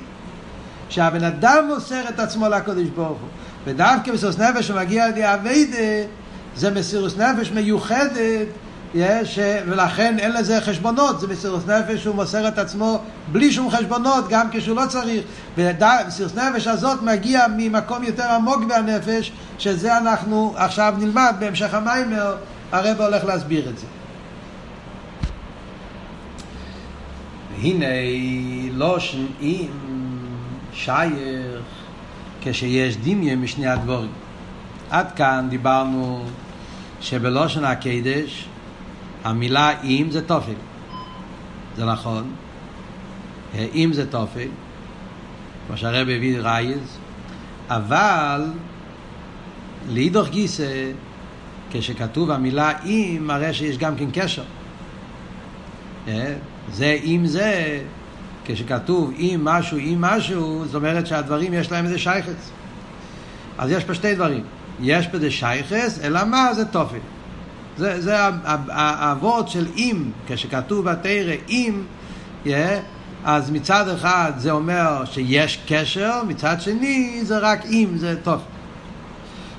שהבן אדם מוסר את עצמו לקודש ברוך הוא. ודווקא מסירות נפש שמגיע על ידי אביידה, זה מסירות נפש מיוחדת יש, ולכן אין לזה חשבונות, זה מסירות נפש שהוא מוסר את עצמו בלי שום חשבונות, גם כשהוא לא צריך. ומסירות נפש הזאת מגיע ממקום יותר עמוק בנפש, שזה אנחנו עכשיו נלמד בהמשך המיימר, הרב הולך להסביר את זה. והנה לא אם שייך כשיש דמיין משני הדבורים. עד כאן דיברנו שבלושן הקדש המילה אם זה תופל. זה נכון. אם זה תופל, כמו שהרב הביא רייז, אבל לאידוך גיסא, כשכתוב המילה אם, מראה שיש גם כן קשר. זה אם זה, כשכתוב אם משהו, אם משהו, זאת אומרת שהדברים יש להם איזה שייכס. אז יש פה שתי דברים. יש פה איזה שייכס, אלא מה? זה תופל. זה, זה האבות של אם, כשכתוב בתרא אם, yeah, אז מצד אחד זה אומר שיש קשר, מצד שני זה רק אם, זה טוב.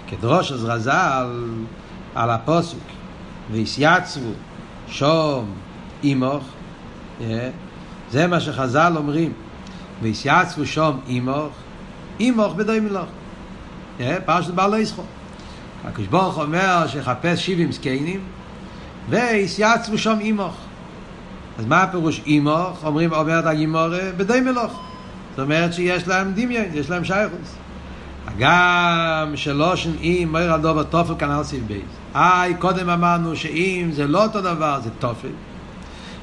כדרוש אז רז"ל על הפוסוק, ויסייצבו שום אימוך, yeah, זה מה שחז"ל אומרים, ויסייצבו שום אימוך, אימוך בדוי מלוך. Yeah, פרשת בעל לא. הקדוש ברוך אומר שיחפש שבעים זקנים ויסייצבו שם אימוך. אז מה הפירוש אימוך? אומרים, אומרת הגימורה, בדי מלוך. זאת אומרת שיש להם דמיין, יש להם שייכוס. גם שלושן אם מויר דובר תופל על סעיף בייס. איי, קודם אמרנו שאם זה לא אותו דבר, זה תופל.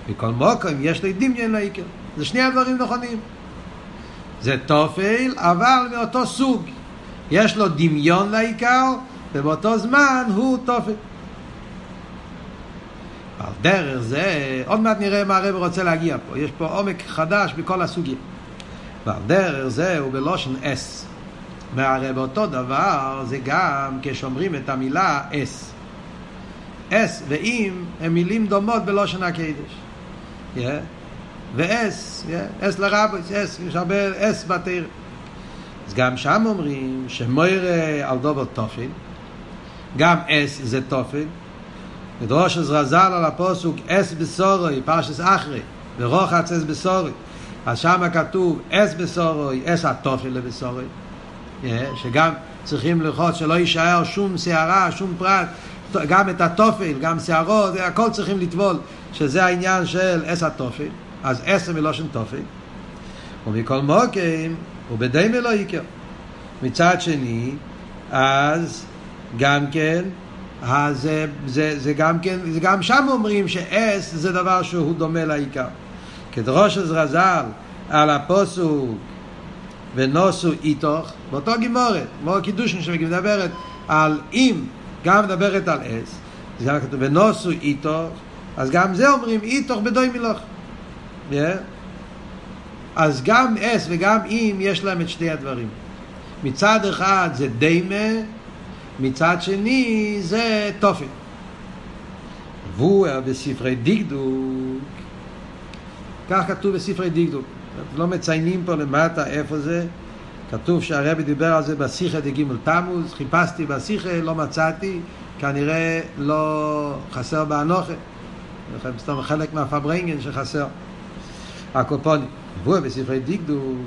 מכל מוקם יש לי דמיין לעיקר. זה שני הדברים נכונים. זה תופל, אבל מאותו סוג. יש לו דמיון לעיקר, ובאותו זמן הוא תופק. על דרך זה, עוד מעט נראה מה הרב רוצה להגיע פה, יש פה עומק חדש בכל הסוגיה. ועל דרך זה הוא בלושן אס. והרי באותו דבר זה גם כשאומרים את המילה אס. אס ואם הם מילים דומות בלושן הקדש. Yeah. ואס, yeah. אס לרבוס, אס, יש הרבה אס בתיר. אז גם שם אומרים שמוירה על דובר תופן, גם אס זה תופל. מדרוש אז רזל על הפוסוק אס בסורוי, פרשס אחרי, ורוחץ אס בסורוי. אז שם כתוב אס בסורוי, אס התופל לבסורוי. שגם צריכים ללחוץ שלא יישאר שום שערה, שום פרט, גם את התופל, גם שערות, הכל צריכים לטבול, שזה העניין של אס התופל. אז אס זה מלושן תופל. ומכל מוקים, ובדיימה לא עיקר. מצד שני, אז גם כן, אז זה, זה, זה גם כן, זה גם שם אומרים שאס זה דבר שהוא דומה לעיקר. כדרוש אז רז"ל על הפוסוק ונוסו איתוך, באותו גימורת, כמו קידושין שמדברת על אם, גם מדברת על אס, זה גם כתוב ונוסו איתוך, אז גם זה אומרים איתוך בדוי מילוך. Yeah. אז גם אס וגם אם יש להם את שני הדברים. מצד אחד זה דיימה, מצד שני זה תופן. והוא בספרי דקדוק, כך כתוב בספרי דקדוק. לא מציינים פה למטה איפה זה. כתוב שהרבי דיבר על זה בשיחה דג' תמוז, חיפשתי בשיחה, לא מצאתי, כנראה לא חסר באנוכה. סתם חלק מהפברנגן שחסר. הקופונים. והוא בספרי דקדוק,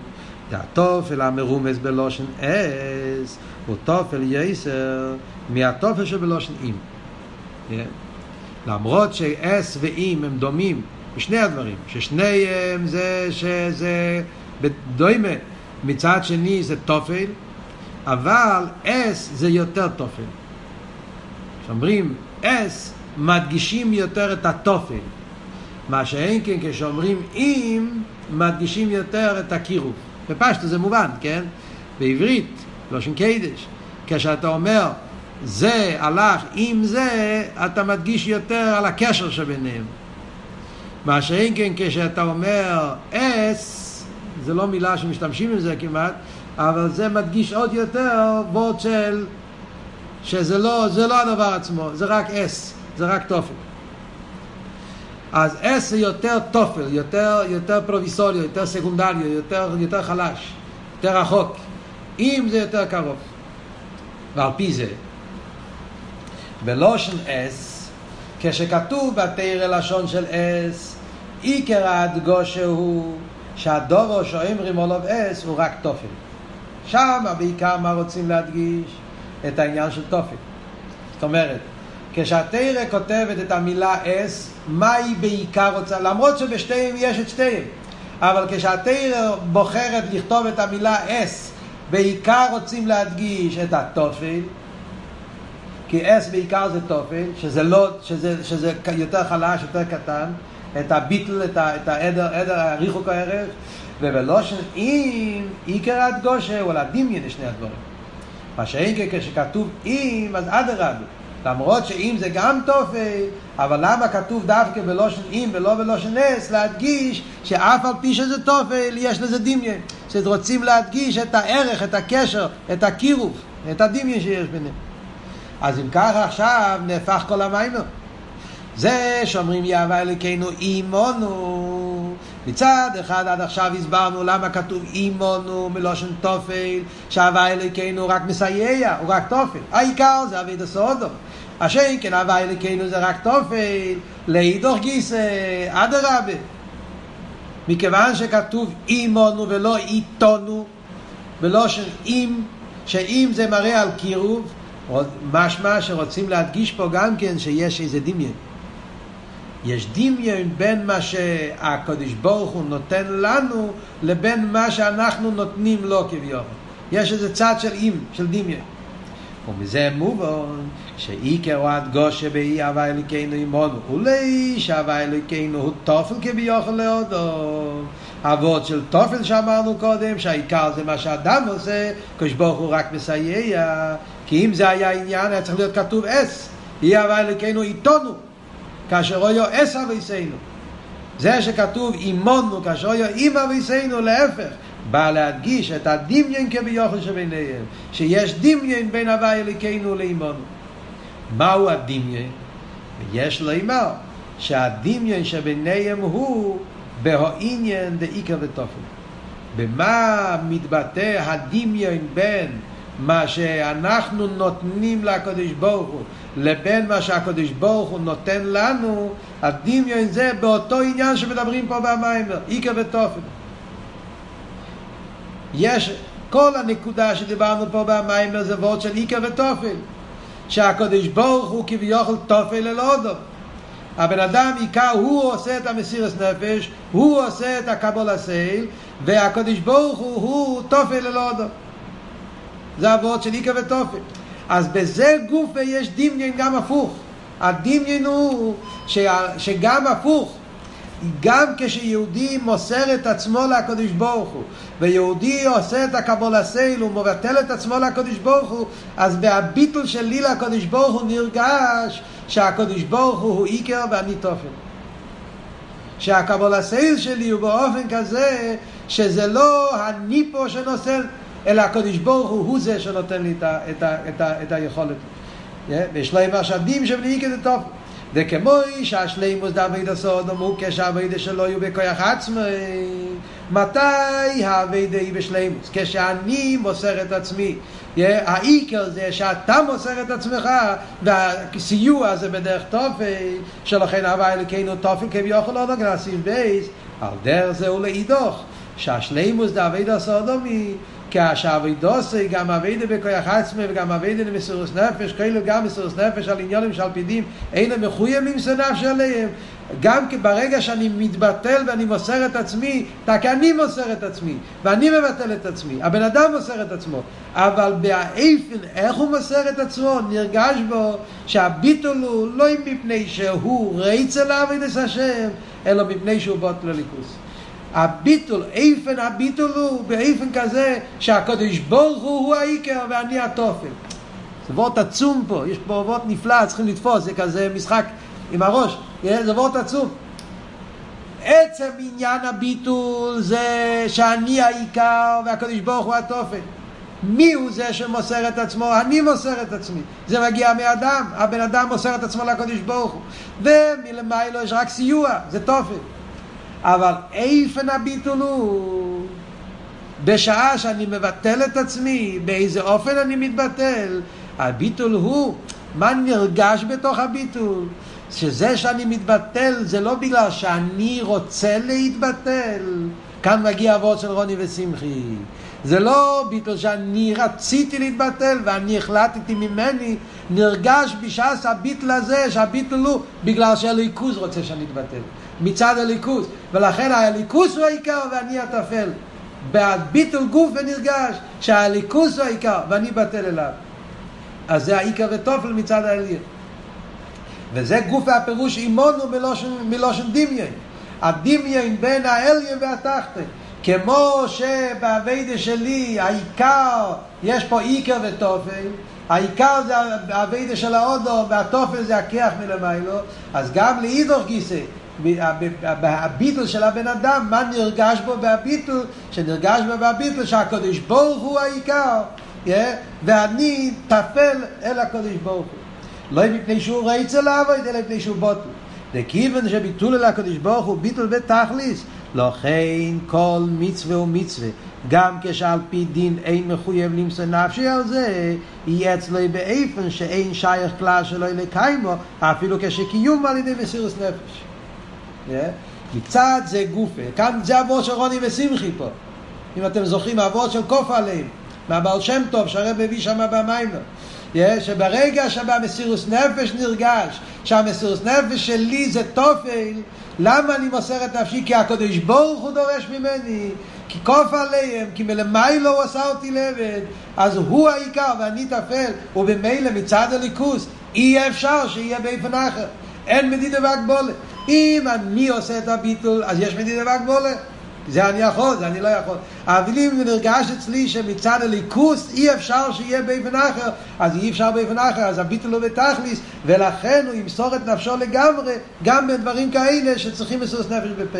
התופל המרומז בלושן אס הוא תופל יסר מהתופל שבלושן אים. Yeah. למרות שאס ואם הם דומים בשני הדברים, ששניהם זה שזה בדוימה, מצד שני זה תופל, אבל אס זה יותר תופל. כשאומרים אס, מדגישים יותר את התופל. מה שאין כן כשאומרים אם, מדגישים יותר את הקירוב. בפשטו זה מובן, כן? בעברית, לושן קיידש, כשאתה אומר זה הלך עם זה, אתה מדגיש יותר על הקשר שביניהם. מה שאין כן כשאתה אומר אס, זה לא מילה שמשתמשים עם זה כמעט, אבל זה מדגיש עוד יותר וורד של שזה לא, זה לא הדבר עצמו, זה רק אס, זה רק תופל. אז זה יותר תופל, יותר, יותר פרוביסוריו, יותר סקונדריו, יותר, יותר חלש, יותר רחוק. אם זה יותר קרוב. ועל פי זה, בלושן אס, כשכתוב בתרא לשון של אס, עיקר ההדגושה הוא שהדובו שאומרים עליו אס הוא רק תופל. שם בעיקר מה רוצים להדגיש? את העניין של תופל. זאת אומרת, כשהתרא כותבת את המילה אס, מה היא בעיקר רוצה? למרות שבשתיהם יש את שתיהם. אבל כשהתרא בוחרת לכתוב את המילה אס, בעיקר רוצים להדגיש את התופל, כי אס בעיקר זה תופל, שזה, לא, שזה, שזה יותר חלש, יותר קטן, את הביטל, את, ה, את העדר, עדר הריחוק הערך, ובלושן אם עיקר הדגושה הוא על הדמיין לשני הדברים. מה שאין כשכתוב אם, אז אדרבה. למרות שאם זה גם תופל, אבל למה כתוב דווקא בלושן אם ולא בלושן אס, להדגיש שאף על פי שזה תופל, יש לזה דמיין. שרוצים להדגיש את הערך, את הקשר, את הקירוב, את הדמיין שיש ביניהם. אז אם ככה עכשיו נהפך כל המיימר. זה שאומרים יאהבה אלוקינו אימונו מצד אחד עד עכשיו הסברנו למה כתוב אימונו מלושן תופל שאהבה אלוקינו רק מסייע, הוא רק תופל. העיקר זה אבי דסודו השם כן אהבה אלוקינו זה רק תופל לאידוך גיסא אדרבה. מכיוון שכתוב אימונו ולא איתונו בלושן אם שאם זה מראה על קירוב משמע שרוצים להדגיש פה גם כן שיש איזה דמיין יש דמיון בין מה שהקדוש ברוך הוא נותן לנו לבין מה שאנחנו נותנים לו כביכול. יש איזה צד של אם, של דמיון. ומזה מובן שעיקר הוא הדגושה באי אהבה אלוקינו עמנו אולי שאהבה אלוקינו הוא תופל כביכול להודו אבות של תופל שאמרנו קודם שהעיקר זה מה שאדם עושה קדוש ברוך הוא רק מסייע כי אם זה היה עניין היה צריך להיות כתוב אס אי אהבה אלוקינו איתנו כאשר אויו אס אביסנו. זה שכתוב אימונו, כאשר אויו אימא אביסנו, להפך, בא להדגיש את הדמיין כביוכל שביניהם, שיש דמיין בין הווי אליקנו לאימונו. מהו הדמיין? ויש לאמר שהדמיין שביניהם הוא בהעניין דאיקר ותופל. במה מתבטא הדמיין בין מה שאנחנו נותנים לקדוש ברוך הוא לבין מה שהקדוש ברוך הוא נותן לנו, הדמיון זה באותו עניין שמדברים פה במיימר, איקר ותופל. יש, כל הנקודה שדיברנו פה במיימר זה וורד של איקר ותופל. שהקדוש ברוך הוא כביכול תופל אל אודו. הבן אדם עיקר הוא עושה את המסירס נפש, הוא עושה את הקבול הסייל, והקדוש ברוך הוא הוא תופל ללא אדום. זה אבות של איקה ותופל. אז בזה גופה יש דמיין גם הפוך. הדמיין הוא ש... שגם הפוך, גם כשיהודי מוסר את עצמו לקדוש ברוך הוא ויהודי עושה את הקבול הסייל הוא מבטל את עצמו לקדוש ברוך הוא אז בהביטול שלי לקדוש ברוך הוא נרגש שהקדוש ברוך הוא הוא איקר ואני תופן. שהקבול הסייל שלי הוא באופן כזה שזה לא אני פה שנושא אלא הקדוש ברוך הוא הוא זה שנותן לי את, ה, את, ה, את, ה, את היכולת. ויש להם משאבים שבלי איקר זה תופן וכמוי שהשלימוס דוד הסוד הוא כשהאביידה שלו יהיו בכוח עצמי. מתי האביידה היא בשלימוס? כשאני מוסר את עצמי. העיקר זה שאתה מוסר את עצמך והסיוע זה בדרך תופל שלכן הווה אלוקינו תופל כביכול לא נוגע לשים בייס. על דרך זה הוא לאידוך. שהשלימוס כשאבידוסי גם אבידה בכוח עצמי וגם אבידה למסירוס נפש כאילו גם מסירוס נפש על עניונים שעל פי דין אין הם למסור נפש עליהם גם ברגע שאני מתבטל ואני מוסר את עצמי רק אני מוסר את עצמי ואני מבטל את עצמי הבן אדם מוסר את עצמו אבל באיפן איך הוא מוסר את עצמו נרגש בו שהביטול הוא לא מפני שהוא רייץ אל אבידס השם אלא מפני שהוא בוט לליכוס הביטול, איפן הביטול הוא באיפן כזה שהקדוש ברוך הוא הוא העיקר ואני התופל. זה וורט עצום פה, יש פה וורט נפלא, צריכים לתפוס, זה כזה משחק עם הראש, זה וורט עצום. עצם עניין הביטול זה שאני העיקר והקדוש ברוך הוא התופל. מי הוא זה שמוסר את עצמו? אני מוסר את עצמי. זה מגיע מאדם, הבן אדם מוסר את עצמו לקדוש ברוך הוא. ומלמיילו יש רק סיוע, זה תופל. אבל איפן הביטול הוא בשעה שאני מבטל את עצמי, באיזה אופן אני מתבטל, הביטול הוא, מה נרגש בתוך הביטול? שזה שאני מתבטל זה לא בגלל שאני רוצה להתבטל, כאן מגיע אבות של רוני ושמחי. זה לא ביטול שאני רציתי להתבטל ואני החלטתי ממני, נרגש בשעת הביטול הזה, שהביטול הוא בגלל שהליכוז רוצה שאני אתבטל. מצד הליכוס, ולכן הליכוס הוא העיקר ואני הטפל. בביטול גוף ונרגש שהליכוס הוא העיקר ואני בטל אליו. אז זה העיקר ותופל מצד העליון. וזה גוף הפירוש אימונו מלושן, מלושן דמיין. הדמיין בין העליון והתחתן. כמו שבאביידה שלי העיקר, יש פה עיקר ותופל, העיקר זה האביידה של האודו והתופל זה הכיח מלמיילו, אז גם לאידוך גיסא הביטל של הבן אדם, מה נרגש בו בהביטל? שנרגש בו בהביטל שהקדוש ברוך הוא העיקר, ואני טפל אל הקדוש ברוך הוא. לא מפני שהוא רייץ אליו, אלא מפני שהוא בוטל. וכיוון שביטול אל הקדוש ברוך הוא ביטול בתכליס, לכן כל מצווה ומצווה, גם כשעל פי דין אין מחויב למסור נפשי על זה, יהיה אצלו באיפן שאין שייך כלל שלא לקיימו, אפילו כשקיום על ידי מסירוס נפש. מצד זה גופה. כאן זה אבות של רוני ושמחי פה. אם אתם זוכרים, אבות של קוף עליהם. מהבעל שם טוב שהרב הביא שם במיימר. שברגע שבמסירוס נפש נרגש, שהמסירוס נפש שלי זה תופל, למה אני מוסר את נפשי? כי הקדוש ברוך הוא דורש ממני, כי כוף עליהם, כי מלמיילו הוא עשה אותי לעבד, אז הוא העיקר ואני תפל, ובמילא מצד הליכוס אי אפשר שיהיה באיפן אחר. אין מדידה והגבולת. אם אני עושה את הביטול, אז יש מדינה והגבולה. זה אני יכול, זה אני לא יכול. אבל אם נרגש אצלי שמצד הליכוס אי אפשר שיהיה באופן אחר, אז אי אפשר באופן אחר, אז הביטול הוא בתכליס, ולכן הוא ימסור את נפשו לגמרי, גם בדברים כאלה שצריכים לסוס נפש בפה.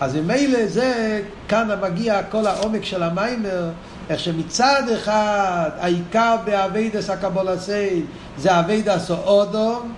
אז ממילא זה, כאן מגיע כל העומק של המאמר, איך שמצד אחד העיקר בעבודת הקבלת עול זה עבודת האדם,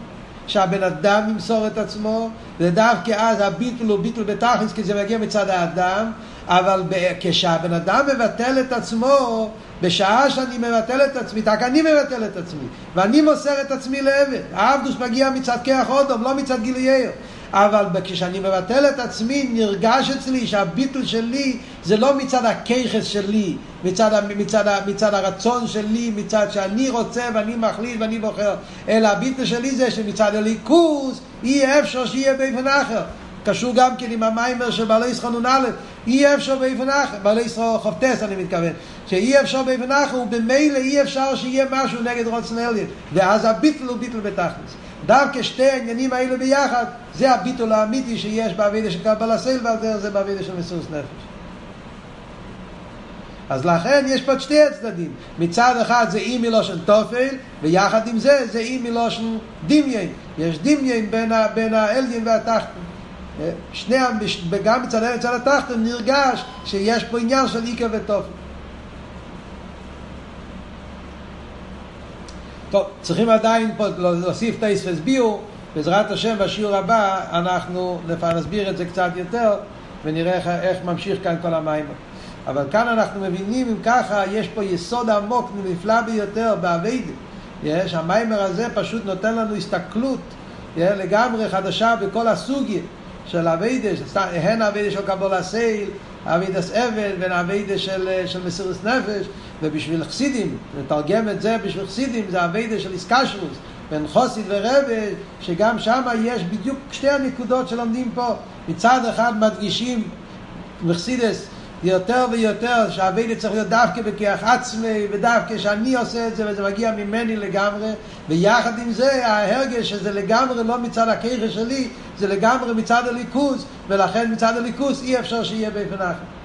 שהבן אדם ימסור את עצמו, ודווקא אז הביטול הוא ביטול בתכלס, כי זה מגיע מצד האדם, אבל כשהבן אדם מבטל את עצמו, בשעה שאני מבטל את עצמי, רק אני מבטל את עצמי, ואני מוסר את עצמי לעבד. העבודה מגיע מצד כח האדם, לא מצד גילוי אור. אבל כשאני מבטל את עצמי, נרגש אצלי שהביטול שלי זה לא מצד הכיכס שלי, מצד, מצד, מצד הרצון שלי, מצד שאני רוצה ואני מחליט ואני בוחר, אלא הביטול שלי זה שמצד הליכוז אי אפשר שיהיה באופן אחר. קשור גם כן עם המיימר של בעלי ישחנון א', אי אפשר באופן אחר, בעלי ישחנון חופטס אני מתכוון, שאי אפשר באופן אחר ובמילא אי אפשר שיהיה משהו נגד רוצן אליין, ואז הביטל הוא ביטל בתכלס. דווקא שתי העניינים האלה ביחד, זה הביטול האמיתי שיש בעבידה של קבלה סייל ועל דרך זה בעבידה של מסירות נפש. אז לכן יש פה שתי הצדדים. מצד אחד זה אי מלושן תופל, ויחד עם זה זה אי מלושן דמיין. יש דמיין בין, בין האלדין והתחתון. שני, גם מצד האל מצד התחתון נרגש שיש פה עניין של איקר ותופל. טוב, צריכים עדיין פה להוסיף טייס והסביעו, בעזרת השם בשיעור הבא אנחנו נסביר את זה קצת יותר ונראה איך, איך ממשיך כאן כל המים. אבל כאן אנחנו מבינים אם ככה יש פה יסוד עמוק נפלא ביותר באביידה. יש, המיימר הזה פשוט נותן לנו הסתכלות לגמרי חדשה בכל הסוגיה של אביידה, הן אביידה של קבול הסייל, אביידס אבל, בין אביידה של, של מסירות נפש, ובשביל חסידים, לתרגם את זה בשביל חסידים, זה אביידה של איסקשרוס, בין חוסיד ורבה, שגם שם יש בדיוק שתי הנקודות שלומדים פה. מצד אחד מדגישים מחסידס יותר ויותר שהאביידה צריך להיות דווקא בכיח עצמי ודווקא שאני עושה את זה וזה מגיע ממני לגמרי. ויחד עם זה ההרגש שזה לגמרי לא מצד הכיחה שלי זה לגמרי מצד הליכוז ולכן מצד הליכוז אי אפשר שיהיה באופן אחר